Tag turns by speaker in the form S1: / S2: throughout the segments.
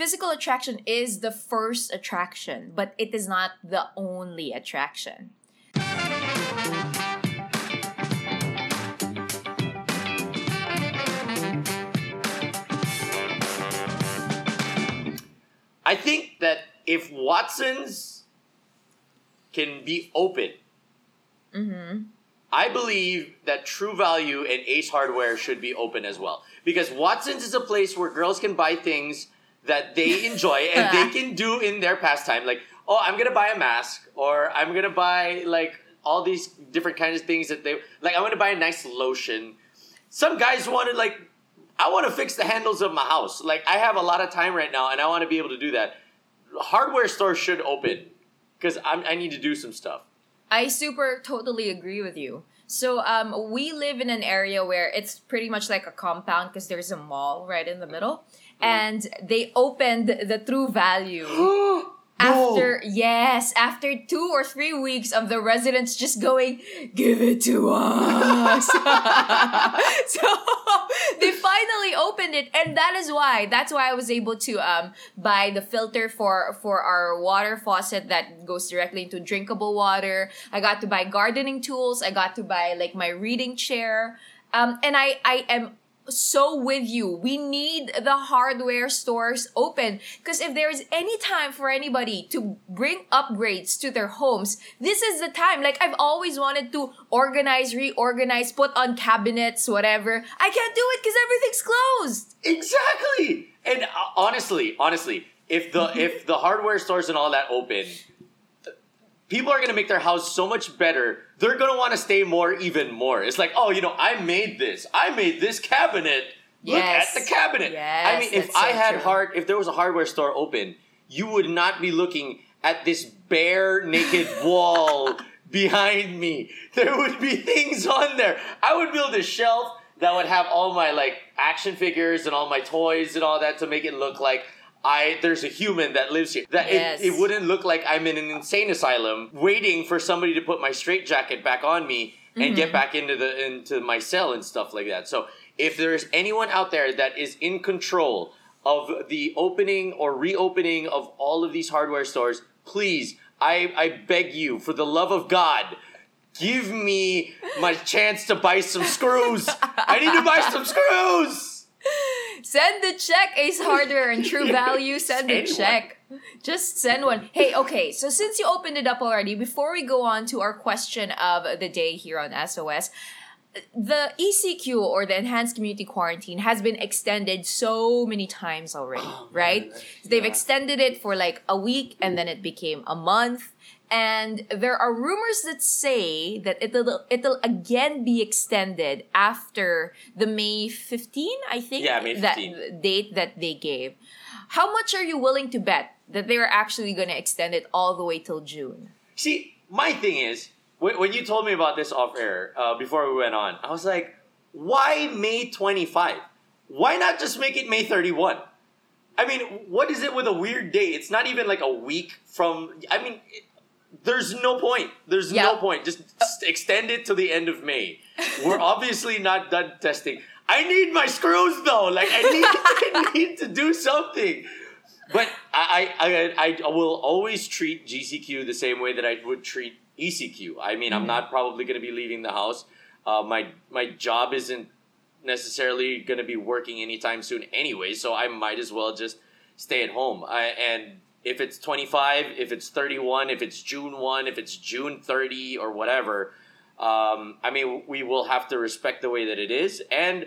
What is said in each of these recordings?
S1: physical attraction is the first attraction, but it is not the only attraction.
S2: I think that if Watson's can be open,
S1: Mm-hmm.
S2: I believe that True Value and Ace Hardware should be open as well. Because Watson's is a place where girls can buy things that they enjoy and they can do in their pastime. Like, oh, I'm gonna buy a mask, or I'm gonna buy like all these different kinds of things that they like. I'm gonna buy a nice lotion. Some guys wanted like, I want to fix the handles of my house. Like, I have a lot of time right now, and I want to be able to do that. Hardware stores should open because I need to do some stuff.
S1: I super totally agree with you. So um, we live in an area where it's pretty much like a compound because there's a mall right in the middle, and they opened the True Value after yes after two or three weeks of the residents just going give it to us. So finally opened it and that is why that's why i was able to um, buy the filter for for our water faucet that goes directly into drinkable water. I got to buy gardening tools. I got to buy like my reading chair. Um, and i i am so with you. We need the hardware stores open because if there is any time for anybody to bring upgrades to their homes, this is the time. Like I've always wanted to organize, reorganize, put on cabinets, whatever. I can't do it because everything's closed.
S2: Exactly. And uh, honestly, honestly, if the if the hardware stores and all that open, people are going to make their house so much better. They're going to want to stay more even more. It's like, "Oh, you know, I made this. I made this cabinet. Look
S1: Yes.
S2: at the cabinet."
S1: Yes,
S2: I mean, if I
S1: so
S2: had
S1: true.
S2: hard if there was a hardware store open, you would not be looking at this bare naked wall behind me. There would be things on there. I would build a shelf that would have all my like action figures and all my toys and all that to make it look like I there's a human that lives here. That
S1: Yes.
S2: it, it wouldn't look like I'm in an insane asylum waiting for somebody to put my straitjacket back on me and get mm-hmm. back into the into my cell and stuff like that. So if there's anyone out there that is in control of the opening or reopening of all of these hardware stores, please, I, I beg you, for the love of God, give me my chance to buy some screws. I need to buy some screws.
S1: Send the check, Ace Hardware and True Value. Send the
S2: Anyone.
S1: check. Just send one. Hey, okay, so since you opened it up already, before we go on to our question of the day here on SOS, the ECQ or the Enhanced Community Quarantine has been extended so many times already,
S2: Oh,
S1: right? They've extended it for like a week and then it became a month. And there are rumors that say that it'll it'll again be extended after the May 15, I think.
S2: Yeah, May
S1: that
S2: 15.
S1: date that they gave. How much are you willing to bet that they're actually going to extend it all the way till June?
S2: See, my thing is, when, when you told me about this off air uh, before we went on, I was like, why May 25? Why not just make it May 31? I mean, what is it with a weird date? It's not even like a week from. I mean, it, there's no point. There's no point. Just s- extend it to the end of May. We're obviously not done testing. I need my screws though. Like I need, I need to do something. But I, I, I, I will always treat GCQ the same way that I would treat ECQ. I mean, I'm not probably going to be leaving the house. Uh, my my job isn't necessarily going to be working anytime soon anyway, so I might as well just stay at home. I, and if it's 25, if it's 31, if it's June 1, if it's June 30 or whatever, um, I mean, we will have to respect the way that it is. And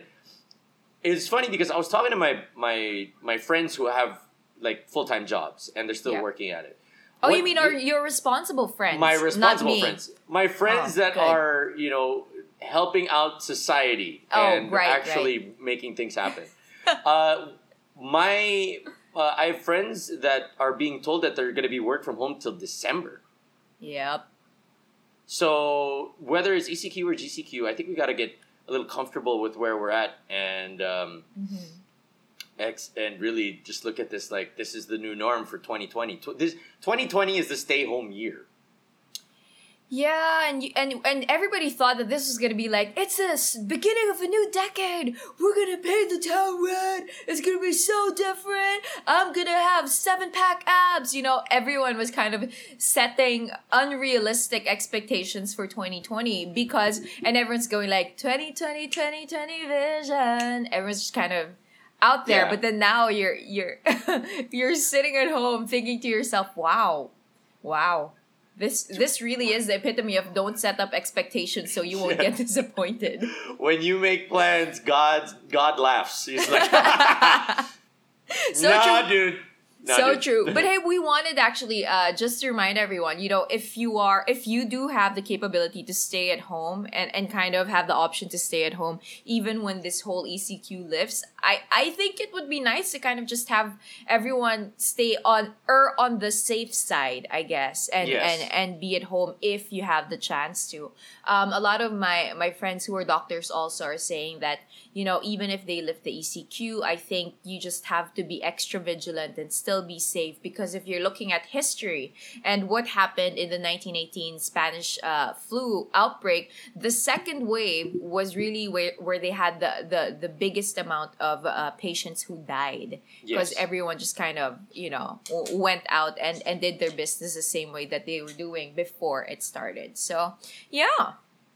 S2: it's funny because I was talking to my my my friends who have like full time jobs and they're still
S1: Yeah.
S2: working at it.
S1: Oh,
S2: What-
S1: you mean are your responsible friends?
S2: my responsible friends, my friends
S1: Oh,
S2: that
S1: good.
S2: are you know helping out society
S1: Oh,
S2: and
S1: right,
S2: actually making things happen. uh, my uh, I have friends that are being told that they're going to be work from home till December.
S1: Yep.
S2: So whether it's ECQ or GCQ, I think we got to get a little comfortable with where we're at and um,
S1: Mhm.
S2: ex and really just look at this like this is the new norm for 2020. Tw- This 2020 is the stay home year.
S1: Yeah, and you, and and everybody thought that this was gonna be like it's the beginning of a new decade. We're gonna paint the town red. It's gonna be so different. I'm gonna have seven pack abs. You know, everyone was kind of setting unrealistic expectations for 2020 because, and everyone's going like 2020, 2020 vision. Everyone's just kind of out there.
S2: Yeah.
S1: But then now you're you're you're sitting at home thinking to yourself, "Wow, wow." This this really is the epitome of don't set up expectations so you won't
S2: Yeah.
S1: get disappointed.
S2: When you make plans, God God laughs. He's like,
S1: So
S2: nah,
S1: true.
S2: dude. Nah,
S1: so
S2: dude."
S1: true. But hey, we wanted actually uh, just to remind everyone, you know, if you are, if you do have the capability to stay at home and, and kind of have the option to stay at home, even when this whole ECQ lifts, I, I think it would be nice to kind of just have everyone stay on or on the safe side, I guess, and
S2: Yes.
S1: and and be at home if you have the chance to. Um, a lot of my my friends who are doctors also are saying that you know even if they lift the ECQ, I think you just have to be extra vigilant and still be safe because if you're looking at history and what happened in the 1918 Spanish uh, flu outbreak, the second wave was really where, where they had the, the, the biggest amount of uh, patients who died because
S2: Yes.
S1: everyone just kind of you know w- went out and, and did their business the same way that they were doing before it started. So yeah.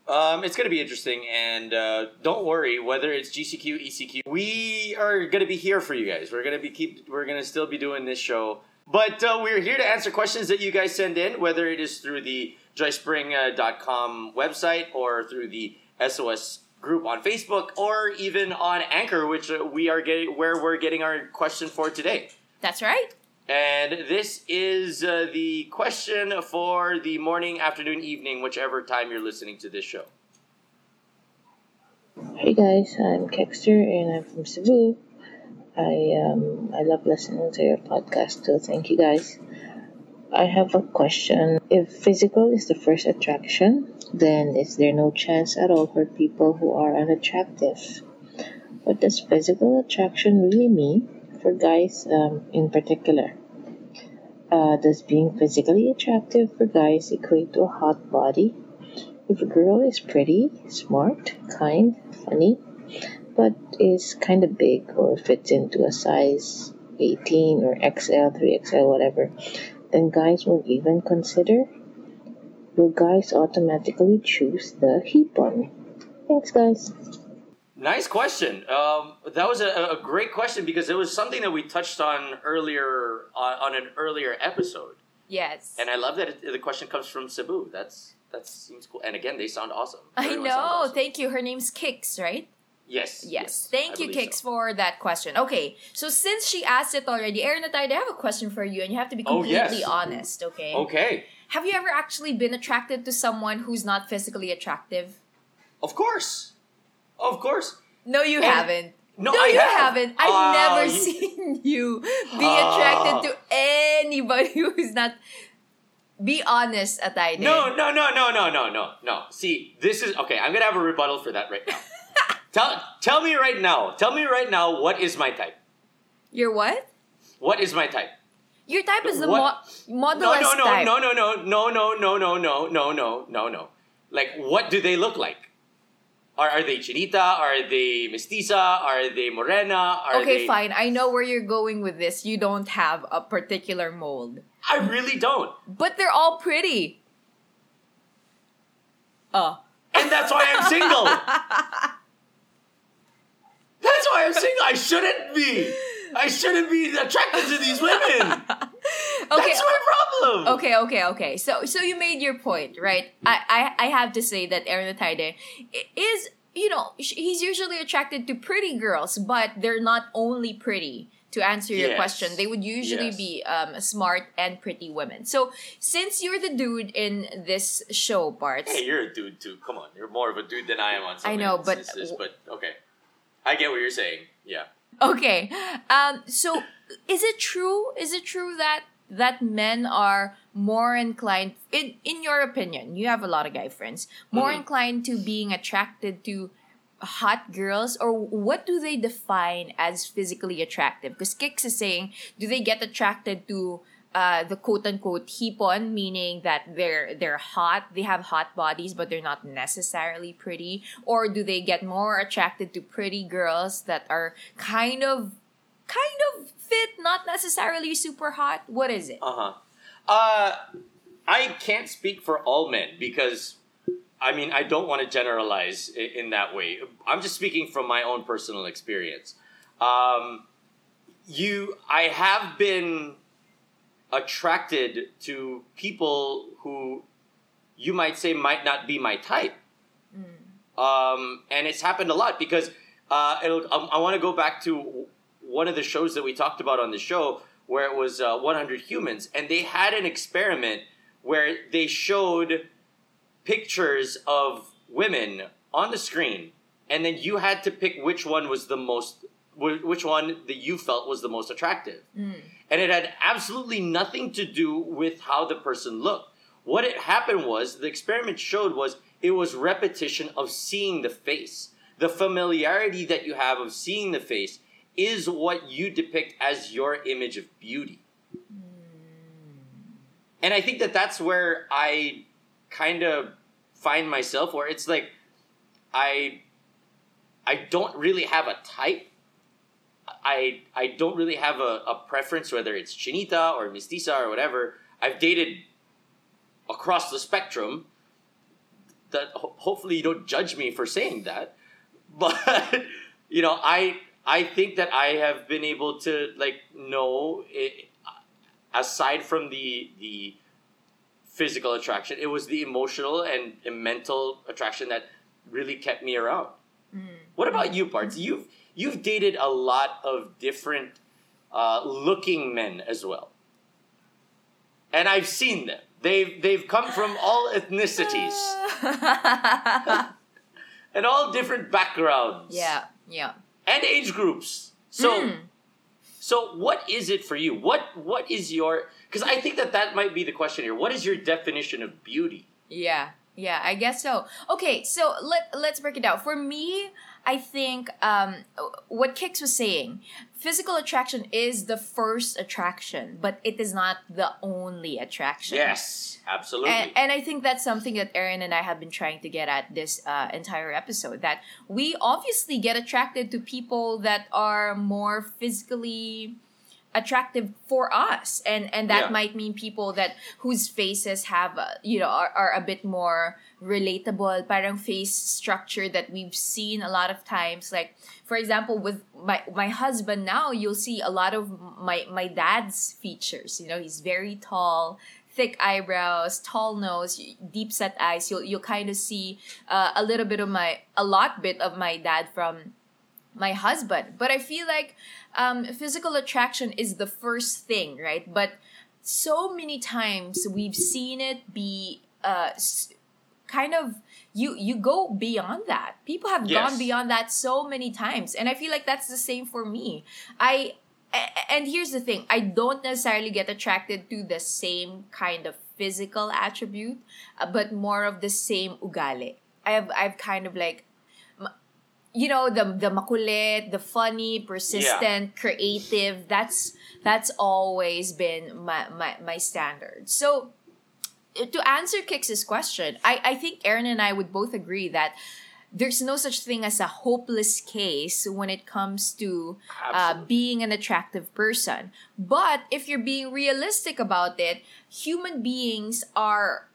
S2: Um, it's going to be interesting, and uh, don't worry whether it's GCQ, ECQ. We are going to be here for you guys. We're going to be keep. We're going to still be doing this show, but uh, we're here to answer questions that you guys send in, whether it is through the joycepring.com website or through the SOS group on Facebook, or even on Anchor, which uh, we are getting where we're getting our question for today.
S1: That's right.
S2: And this is uh, the question for the morning, afternoon, evening, whichever time you're listening to this show.
S3: Hey guys, I'm Kexter and I'm from Cebu. I um I love listening to your podcast too. Thank you guys. I have a question. If physical is the first attraction, then is there no chance at all for people who are unattractive? What does physical attraction really mean for guys um, in particular? Uh, does being physically attractive for guys equate to a hot body? If a girl is pretty, smart, kind, funny, but is kind of big or fits into a size 18 or XL, 3XL, whatever, then guys won't even consider? Will guys automatically choose the hipon? Thanks, guys.
S2: Nice question. Um, that was a, a great question because it was something that we touched on earlier on, on an earlier episode,
S1: Yes.
S2: and I love that it, the question comes from Cebu. That's that seems cool. And again, they sound awesome.
S1: I know.
S2: awesome.
S1: Thank you. Her name's Kix, right?
S2: yes.
S1: Yes.
S2: I
S1: Thank you,
S2: believe
S1: Kix,
S2: so.
S1: for that question. Okay. So since she asked it already, Aaron and I have a question for you, and you have to be
S2: Oh,
S1: completely
S2: yes.
S1: honest, okay?
S2: Okay.
S1: Have you ever actually been attracted to someone who's not physically attractive?
S2: Of course. Of course.
S1: No, you
S2: And-
S1: haven't.
S2: No,
S1: no,
S2: I
S1: you
S2: have.
S1: haven't. I've
S2: Oh,
S1: never
S2: you-
S1: seen you be
S2: Oh.
S1: attracted to anybody who's not. Be honest, Atay.
S2: No, no, no, no, no, no, no, no. See, this is okay. I'm gonna have a rebuttal for that right now. tell, tell me right now. Tell me right now. What is my type?
S1: You're what?
S2: What is my type?
S1: Your type is the mo-
S2: No,
S1: modelist
S2: no, no,
S1: type.
S2: no, no, no, no, no, no, no, no, no, no, no, no. Like, what do they look like? Are, are they chinita? Are they mestiza? Are they morena? Are
S1: Okay,
S2: they...
S1: fine. I know where you're going with this. You don't have a particular mold.
S2: I really don't.
S1: But they're all pretty. Oh.
S2: And that's why I'm single. that's why I'm single. I shouldn't be. I shouldn't be attracted to these women.
S1: Okay.
S2: That's my problem.
S1: Okay, okay, okay. So so you made your point, right? I I, I have to say that Aaron Atayde is, you know, he's usually attracted to pretty girls, but they're not only pretty. To answer your
S2: Yes.
S1: question, they would usually
S2: Yes.
S1: be um, smart and pretty women. So since you're the dude in this show, Bart,
S2: Hey, you're a dude too. Come on, you're more of a dude than I am on some
S1: I know, but-
S2: instances, but okay, I get what you're saying. Yeah.
S1: Okay. Um so is it true? Is it true that that men are more inclined in in your opinion, you have a lot of guy friends, more
S2: Mhm.
S1: inclined to being attracted to hot girls or what do they define as physically attractive? Because Kix is saying, do they get attracted to uh, the quote unquote hipon, meaning that they're they're hot, they have hot bodies, but they're not necessarily pretty, or do they get more attracted to pretty girls that are kind of kind of fit, not necessarily super hot? What is it?
S2: Uh-huh. Uh I can't speak for all men because I mean I don't want to generalize in, in that way. I'm just speaking from my own personal experience. Um, you, I have been attracted to people who you might say might not be my type. Um, and it's happened a lot because uh, it'll, um, I want to go back to one of the shows that we talked about on the show where it was uh, 100 humans, and they had an experiment where they showed pictures of women on the screen, and then you had to pick which one was the most, which one that you felt was the most attractive. And it had absolutely nothing to do with how the person looked. What it happened was the experiment showed was it was repetition of seeing the face. The familiarity that you have of seeing the face is what you depict as your image of beauty. Hmm. And I think that that's where I kind of find myself where it's like I I don't really have a type. I I don't really have a, a preference whether it's chinita or mestiza or whatever. I've dated across the spectrum. That ho- hopefully you don't judge me for saying that, but you know I I think that I have been able to like know it, aside from the the physical attraction, it was the emotional and, and mental attraction that really kept me around. Mm. What about mm. you, parts? You've you've dated a lot of different uh, looking men as well, and I've seen them. They've they've come from all ethnicities and all different backgrounds.
S1: yeah, yeah.
S2: and age groups. So,
S1: Mm.
S2: so what is it for you? What what is your? Because I think that that might be the question here. What is your definition of beauty?
S1: Yeah, yeah, I guess so. Okay, so let let's break it down. For me, I think um, what Kix was saying, physical attraction is the first attraction, but it is not the only attraction.
S2: Yes, absolutely.
S1: And, and I think that's something that Aaron and I have been trying to get at this uh, entire episode. That we obviously get attracted to people that are more physically attractive for us and and that
S2: Yeah.
S1: might mean people that whose faces have uh, you know are, are a bit more relatable parang face structure that we've seen a lot of times like for example with my my husband now you'll see a lot of my my dad's features you know he's very tall thick eyebrows tall nose deep set eyes you'll you'll kind of see uh, a little bit of my a lot bit of my dad from my husband. But I feel like um, physical attraction is the first thing, right? But so many times we've seen it be uh, kind of you you go beyond that. People have
S2: Yes.
S1: gone beyond that so many times, and I feel like that's the same for me. I and here's the thing: I don't necessarily get attracted to the same kind of physical attribute, uh, but more of the same ugale. I've I've kind of like you know the the makulit, the funny, persistent, creative. That's that's always been my my, my standard. So to answer Kix's question, I, I think Aaron and I would both agree that there's no such thing as a hopeless case when it comes to uh, being an attractive person. But if you're being realistic about it, human beings are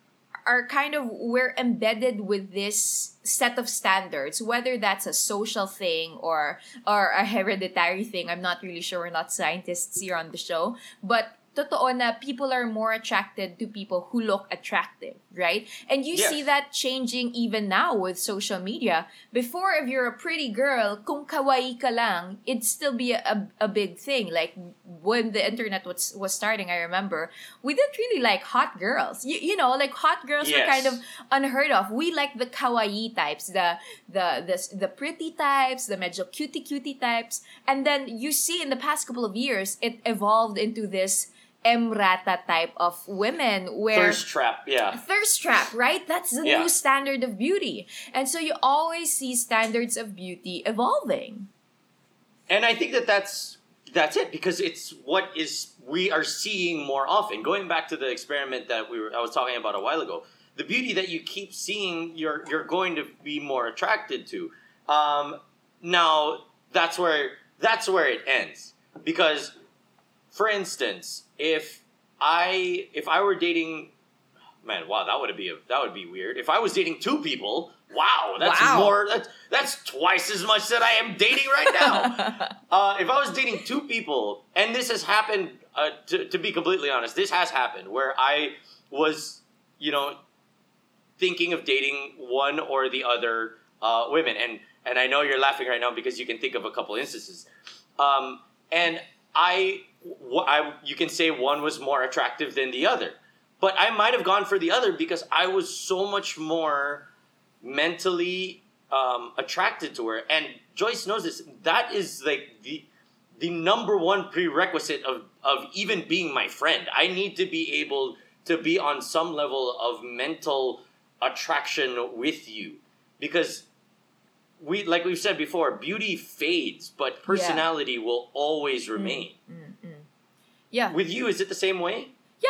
S1: are kind of we're embedded with this set of standards whether that's a social thing or or a hereditary thing. I'm not really sure. We're not scientists here on the show. But totoo na people are more attracted to people who look attractive, right? And you
S2: Yes.
S1: see that changing even now with social media. Before, if you're a pretty girl, kung kawaii ka lang, it'd still be a, a, a big thing. Like when the internet was was starting, I remember we didn't really like hot girls. You, you know, like hot girls were kind of unheard of. We like the kawaii types, the the the the pretty types, the medyo cutie cutie types, and then you see in the past couple of years, it evolved into this emrata type of women where
S2: Thirst trap, yeah.
S1: thirst trap, right? That's the
S2: Yeah.
S1: new standard of beauty. And so you always see standards of beauty evolving.
S2: And I think that that's That's it because it's what is we are seeing more often. Going back to the experiment that we were I was talking about a while ago, the beauty that you keep seeing, you're you're going to be more attracted to. Um, now that's where that's where it ends because, for instance, if I if I were dating, man, wow, that would be a, that would be weird. If I was dating two people, wow, that's
S1: Wow.
S2: more that's that's twice as much that I am dating right now. Uh, if I was dating two people, and this has happened, uh, to, to be completely honest, this has happened where I was, you know, thinking of dating one or the other uh, women, and and I know you're laughing right now because you can think of a couple instances, um, and I, I, you can say one was more attractive than the other, but I might have gone for the other because I was so much more mentally um, attracted to her, and Joyce knows this. That is like the the number one prerequisite of of even being my friend. I need to be able to be on some level of mental attraction with you. Because we like we've said before beauty fades but personality will always remain
S1: yeah.
S2: with you is it the same way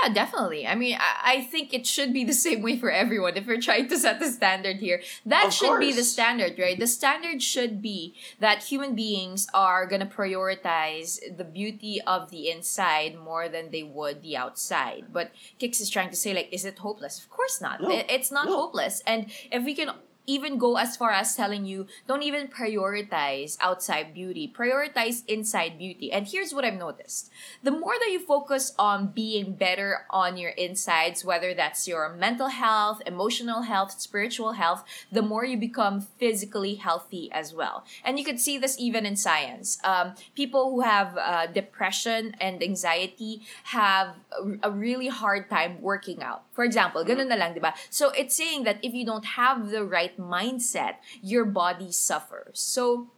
S1: Yeah, definitely. I mean, I, I think it should be the same way for everyone if we're trying to set the standard here. That
S2: Of
S1: should be the standard, right? The standard should be that human beings are going to prioritize the beauty of the inside more than they would the outside. But Kix is trying to say, like, is it hopeless? Of course not.
S2: No.
S1: It- it's not
S2: No.
S1: hopeless. And if we can even go as far as telling you don't even prioritize outside beauty. Prioritize inside beauty. And here's what i've noticed. The more that you focus on being better on your insides whether that's your mental health emotional health spiritual health the more you become physically healthy as well. And you could see this even in science. Um, people who have uh, depression and anxiety have a, a really hard time working out for example ganun mm-hmm. na lang diba so it's saying that if you don't have the right mindset your body suffers. So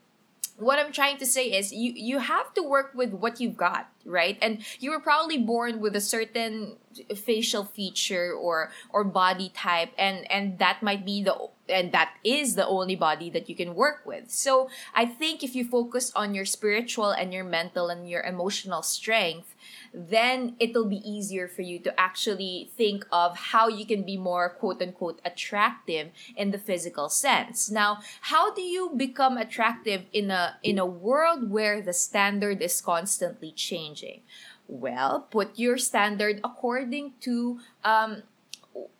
S1: what I'm trying to say is you you have to work with what you've got, right? And you were probably born with a certain facial feature or or body type and and that might be the and that is the only body that you can work with. So I think if you focus on your spiritual and your mental and your emotional strength, then it'll be easier for you to actually think of how you can be more quote unquote attractive in the physical sense. Now, how do you become attractive in a in a world where the standard is constantly changing? Well, put your standard according to um,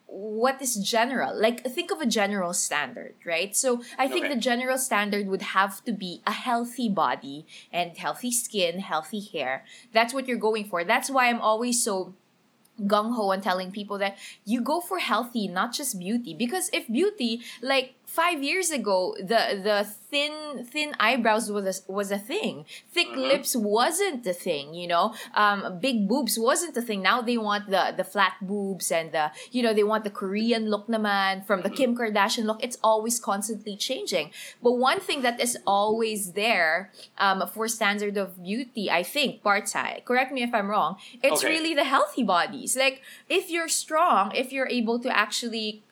S1: what is general. Like think of a general standard right? So i think
S2: Okay.
S1: the general standard would have to be a healthy body and healthy skin healthy hair. That's what you're going for. That's why i'm always so gung-ho on telling people that you go for healthy not just beauty. Because if beauty like five years ago the the thin thin eyebrows was a, was a thing. Thick
S2: Mhm.
S1: lips wasn't a thing you know? Um, big boobs wasn't a thing. Now they want the the flat boobs and the you know they want the korean look naman from the kim kardashian look. It's always constantly changing. But one thing that is always there um, for standard of beauty i think Bartai, correct me if i'm wrong it's
S2: Okay.
S1: really the healthy bodies. Like if you're strong if you're able to actually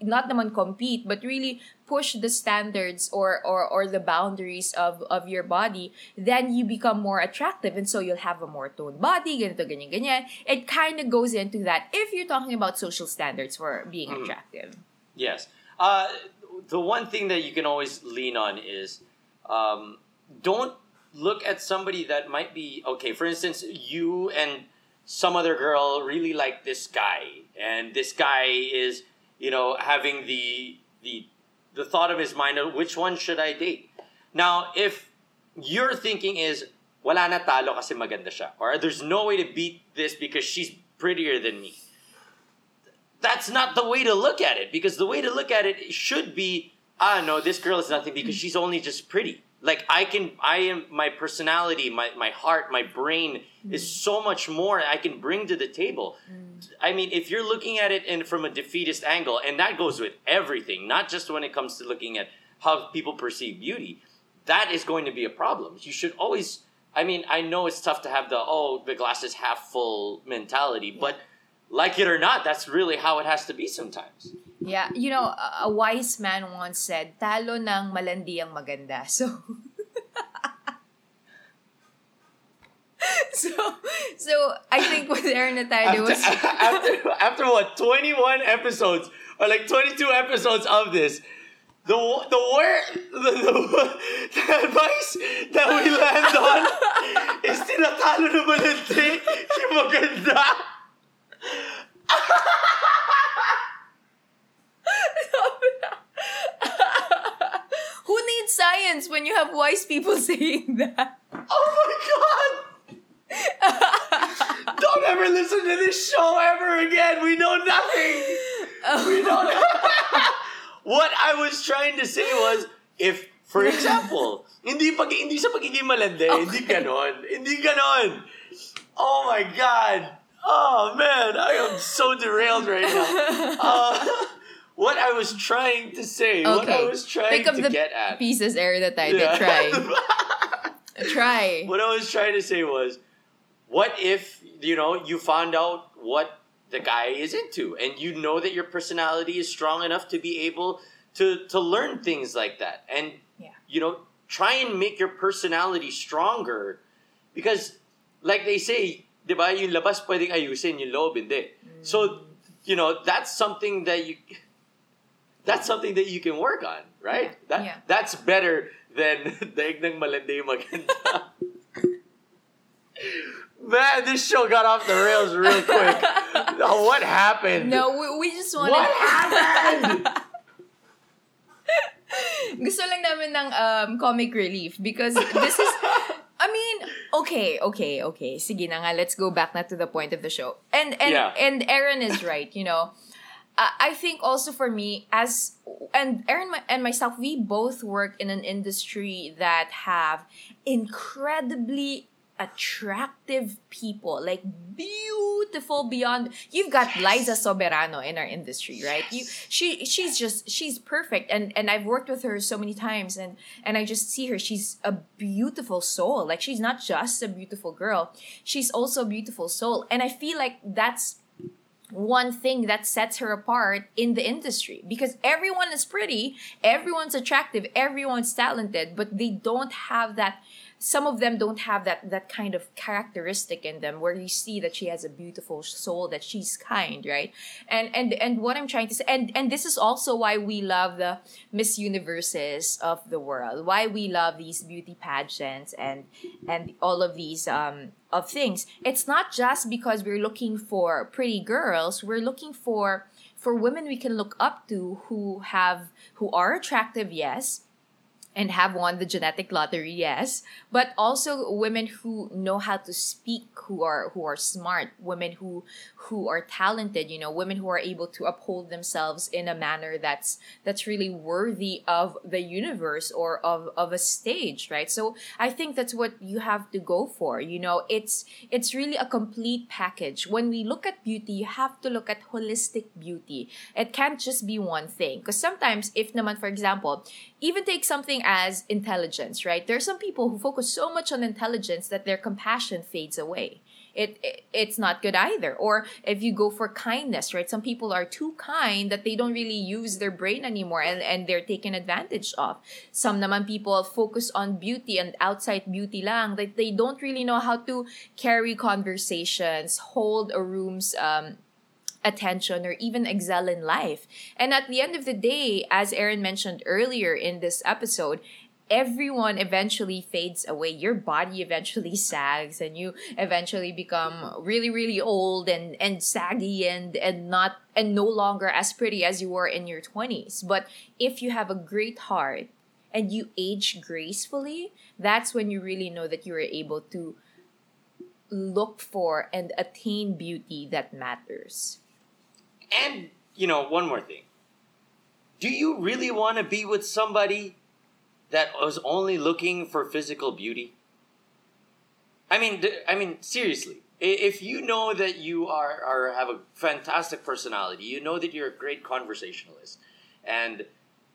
S1: not naman compete but really push the standards or or, or the boundaries of of your body then you become more attractive and so you'll have a more toned body ganito ganyan ganyan it kind of goes into that if you're talking about social standards for being
S2: Mhm.
S1: attractive
S2: Yes. Uh, the one thing that you can always lean on is um, don't look at somebody that might be okay. For instance, you and some other girl really like this guy, and this guy is, you know, having the the the thought of his mind of which one should I date. Now, if your thinking is wala na talo kasi maganda siya, or there's no way to beat this because she's prettier than me that's not the way to look at it because the way to look at it should be ah no this girl is nothing because she's only just pretty like i can i am my personality my, my heart my brain is mm. so much more i can bring to the table. Mm. I mean if you're looking at it in from a defeatist angle and that goes with everything not just when it comes to looking at how people perceive beauty that is going to be a problem. You should always i mean i know it's tough to have the oh the glass is half full mentality but like it or not, that's really how it has to be sometimes.
S1: yeah you know a, wise man once said talo ng malandi ang maganda so so so I think what Aaron and I was
S2: after, after, what 21 episodes or like 22 episodes of this the the where the, the, the advice that we land on is tinatalo na malandi yung maganda
S1: Who needs science when you have wise people saying that?
S2: oh my god! Don't ever listen to this show ever again. We know nothing. We don't what I was trying to say was if for example hindi pag hindi sa pagiging malandi hindi ganon. Hindi ganon. Oh my god oh man I am so derailed right now uh, what I was trying to say what I was trying
S1: Think of
S2: to
S1: the
S2: get at
S1: pieces, Aaron, that I
S2: Yeah.
S1: did try. try.
S2: what I was trying to say was, what if you know you found out what the guy is into, and you know that your personality is strong enough to be able to to learn things like that, and
S1: Yeah.
S2: you know try and make your personality stronger, because like they say, di ba, yung labas pwedeng ayusin, yung loob hindi. So you know that's something that you. That's something that you can work on, right? That
S1: Yeah.
S2: that's better than daig ng malandi maganda. Man, this show got off the rails real quick. Oh, what happened?
S1: No, we, we just wanted...
S2: What happened?
S1: Gusto lang namin ng um, comic relief because this is... I mean, okay, okay, okay. Sige na nga, let's go back na to the point of the show. And and
S2: Yeah.
S1: and Aaron is right, you know. I I think also for me as and Aaron and myself we both work in an industry that have incredibly attractive people like beautiful beyond you've got Liza Soberano in our industry right? You she she's just she's perfect and and I've worked with her so many times and and I just see her she's a beautiful soul like she's not just a beautiful girl she's also a beautiful soul and I feel like that's one thing that sets her apart in the industry because everyone is pretty, everyone's attractive, everyone's talented, but they don't have that some of them don't have that that kind of characteristic in them where you see that she has a beautiful soul that she's kind right? And and and what i'm trying to say and and this is also why we love the miss universes of the world why we love these beauty pageants and and all of these um of things. It's not just because we're looking for pretty girls we're looking for for women we can look up to who have who are attractive yes and have won the genetic lottery yes. But also women who know how to speak who are who are smart women who who are talented you know women who are able to uphold themselves in a manner that's that's really worthy of the universe or of of a stage right? So i think that's what you have to go for you know? It's it's really a complete package. When we look at beauty you have to look at holistic beauty. It can't just be one thing. Because sometimes if naman for example even take something as intelligence right? There are some people who focus so much on intelligence that their compassion fades away. It, it it's not good either. Or if you go for kindness right? Some people are too kind that they don't really use their brain anymore and, and they're taken advantage of. Some naman people focus on beauty and outside beauty lang. That they don't really know how to carry conversations hold a room's um attention or even excel in life. And at the end of the day, as Aaron mentioned earlier in this episode, everyone eventually fades away. Your body eventually sags and you eventually become really, really old and, and saggy and, and not and no longer as pretty as you were in your 20s. But if you have a great heart and you age gracefully, that's when you really know that you are able to look for and attain beauty that matters.
S2: And, you know, one more thing. Do you really want to be with somebody that was only looking for physical beauty? I mean, I mean, seriously. If you know that you are, are have a fantastic personality, you know that you're a great conversationalist, and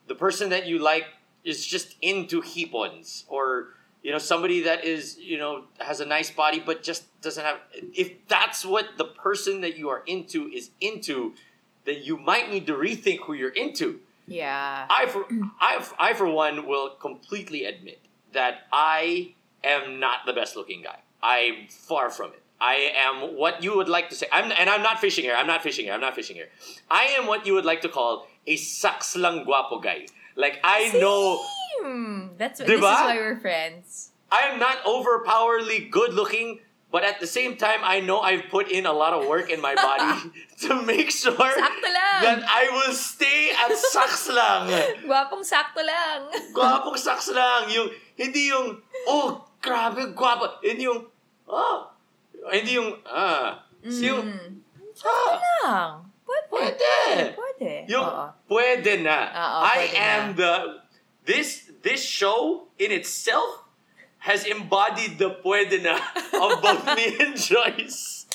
S2: the person that you like is just into hipons or you know somebody that is you know has a nice body but just doesn't have if that's what the person that you are into is into then you might need to rethink who you're into
S1: Yeah.
S2: i for I, I for one will completely admit that i am not the best looking guy I'm far from it. I am what you would like to say. I'm and I'm not fishing here. I'm not fishing here. I'm not fishing here. I am what you would like to call a saks lang guapo guy. Like I know
S1: Hmm, that's this is why we're friends.
S2: I am not overpoweringly good looking, but at the same time, I know I've put in a lot of work in my body to make sure that I will stay at saks lang.
S1: Gwapong sakto lang.
S2: Gwapong saks lang. Yung, hindi yung, oh, grabe, guwapo. Hindi yung, oh, hindi yung, ah. It's yung, ah,
S1: lang. Pwede.
S2: Pwede.
S1: Pwede.
S2: yung,
S1: Oo.
S2: pwede na.
S1: Oo,
S2: I
S1: pwede
S2: am
S1: na.
S2: the, this, this show in itself has embodied the pwede na of both me and Joyce.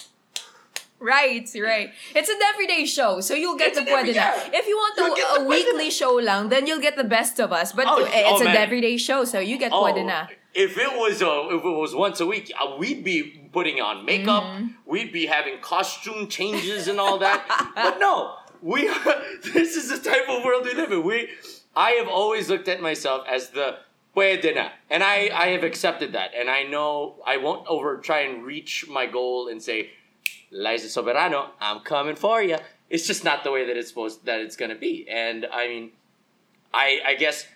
S1: Right, right. It's an everyday show, so you'll get
S2: It's
S1: the
S2: an every-
S1: na.
S2: yeah.
S1: If you want to, a
S2: pwede
S1: weekly show lang, then you'll get the best of us. But
S2: Oh,
S1: eh, it's
S2: oh,
S1: an
S2: man.
S1: everyday show, so you get pwede na.
S2: If it was uh, if it was once a week, uh, we'd be putting on makeup.
S1: Mm-hmm.
S2: We'd be having costume changes and all that. but no, we are. This is the type of world we live in. We, I have always looked at myself as the puede na, and I I have accepted that, and I know I won't over try and reach my goal and say, Liza Soberano, I'm coming for you. It's just not the way that it's supposed that it's gonna be, and I mean, I I guess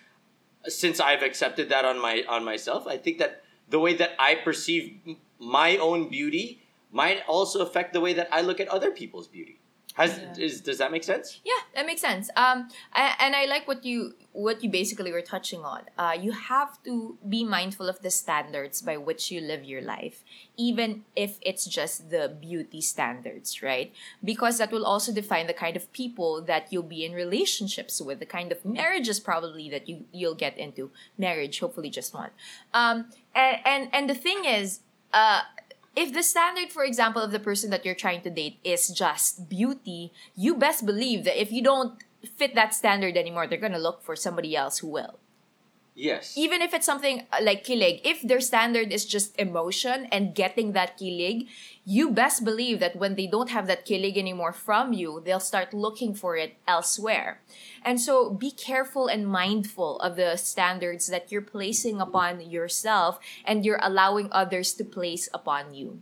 S2: since I've accepted that on my on myself, I think that the way that I perceive my own beauty might also affect the way that I look at other people's beauty. Has
S1: Yeah.
S2: is does that make sense?
S1: Yeah, that makes sense. Um, I, and I like what you what you basically were touching on. Uh, you have to be mindful of the standards by which you live your life, even if it's just the beauty standards, right? Because that will also define the kind of people that you'll be in relationships with, the kind of marriages probably that you you'll get into. Marriage, hopefully, just one. Um, and and, and the thing is, uh, if the standard, for example, of the person that you're trying to date is just beauty, you best believe that if you don't fit that standard anymore, they're gonna look for somebody else who will.
S2: Yes.
S1: Even if it's something uh, like kilig, if their standard is just emotion and getting that kilig, you best believe that when they don't have that kilig anymore from you, they'll start looking for it elsewhere. And so be careful and mindful of the standards that you're placing upon yourself and you're allowing others to place upon you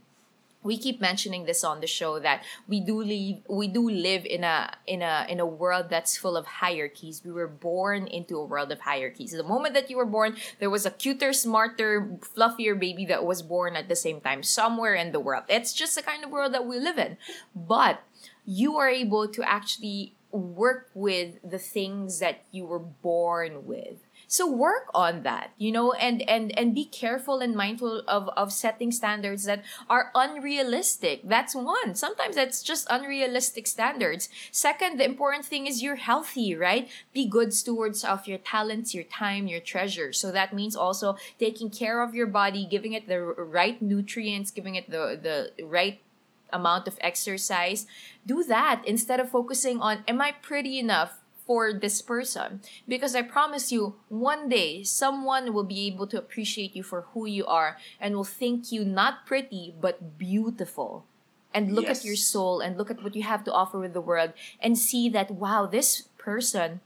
S1: we keep mentioning this on the show that we do live we do live in a in a in a world that's full of hierarchies. We were born into a world of hierarchies. The moment that you were born there was a cuter smarter fluffier baby that was born at the same time somewhere in the world. It's just the kind of world that we live in. But you are able to actually work with the things that you were born with so work on that you know and and and be careful and mindful of of setting standards that are unrealistic. That's one. Sometimes that's just unrealistic standards. Second the important thing is you're healthy right? Be good stewards of your talents your time your treasure. So that means also taking care of your body giving it the right nutrients giving it the the right amount of exercise, do that instead of focusing on, am I pretty enough for this person? Because I promise you, one day, someone will be able to appreciate you for who you are and will think you not pretty, but beautiful. And look at your soul and look at what you have to offer with the world and see that, wow, this person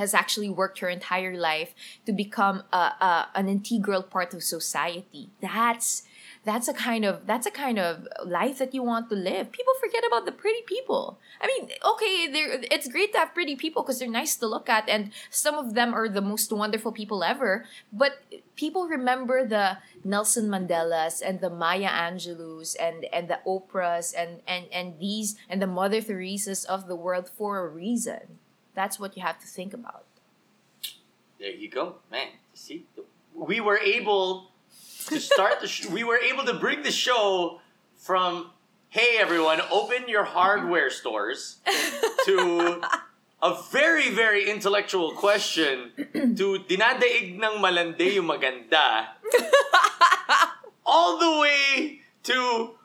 S1: has actually worked her entire life to become a, a, an integral part of society. That's that's a kind of that's a kind of life that you want to live. People forget about the pretty people. I mean, okay, it's great to have pretty people because they're nice to look at, and some of them are the most wonderful people ever. But people remember the Nelson Mandelas and the Maya Angelou's and and the Oprahs and and and these and the Mother Teresa's of the world for a reason. That's what you have to think about.
S2: There you go, man. See, we were able to start the. Sh- we were able to bring the show from "Hey everyone, open your hardware stores" to a very very intellectual question to dinadaig ng malandi yung maganda, all the way to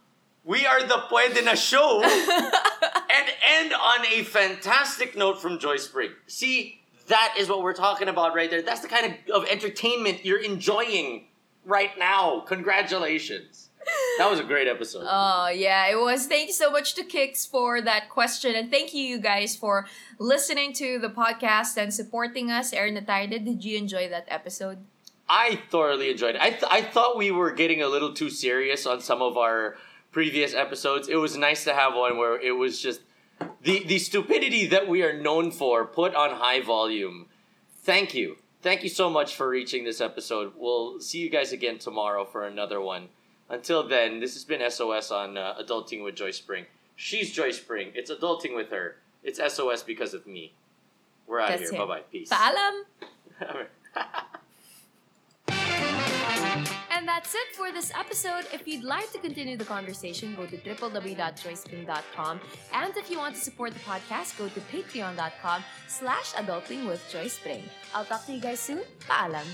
S2: we are the pwede na show and end on a fantastic note from Joyce Pring. See, that is what we're talking about right there. That's the kind of, of entertainment you're enjoying right now. Congratulations. That was a great episode.
S1: Oh, yeah, it was. Thank you so much to Kix for that question. And thank you, you guys, for listening to the podcast and supporting us. Aaron Atayde, did you enjoy that episode?
S2: I thoroughly enjoyed it. I, th- I thought we were getting a little too serious on some of our previous episodes. It was nice to have one where it was just the, the stupidity that we are known for put on high volume. Thank you. Thank you so much for reaching this episode. We'll see you guys again tomorrow for another one. Until then, this has been SOS on uh, Adulting with Joyce Pring. She's Joyce Pring. It's Adulting with her. It's SOS because of me. We're out of
S4: That's
S2: here. Bye bye. Peace.
S4: Paalam!
S1: And that's it for this episode. If you'd like to continue the conversation, go to www.joycepring.com. And if you want to support the podcast, go to patreon.com slash adulting with Joyce Pring. I'll talk to you guys soon. Paalam!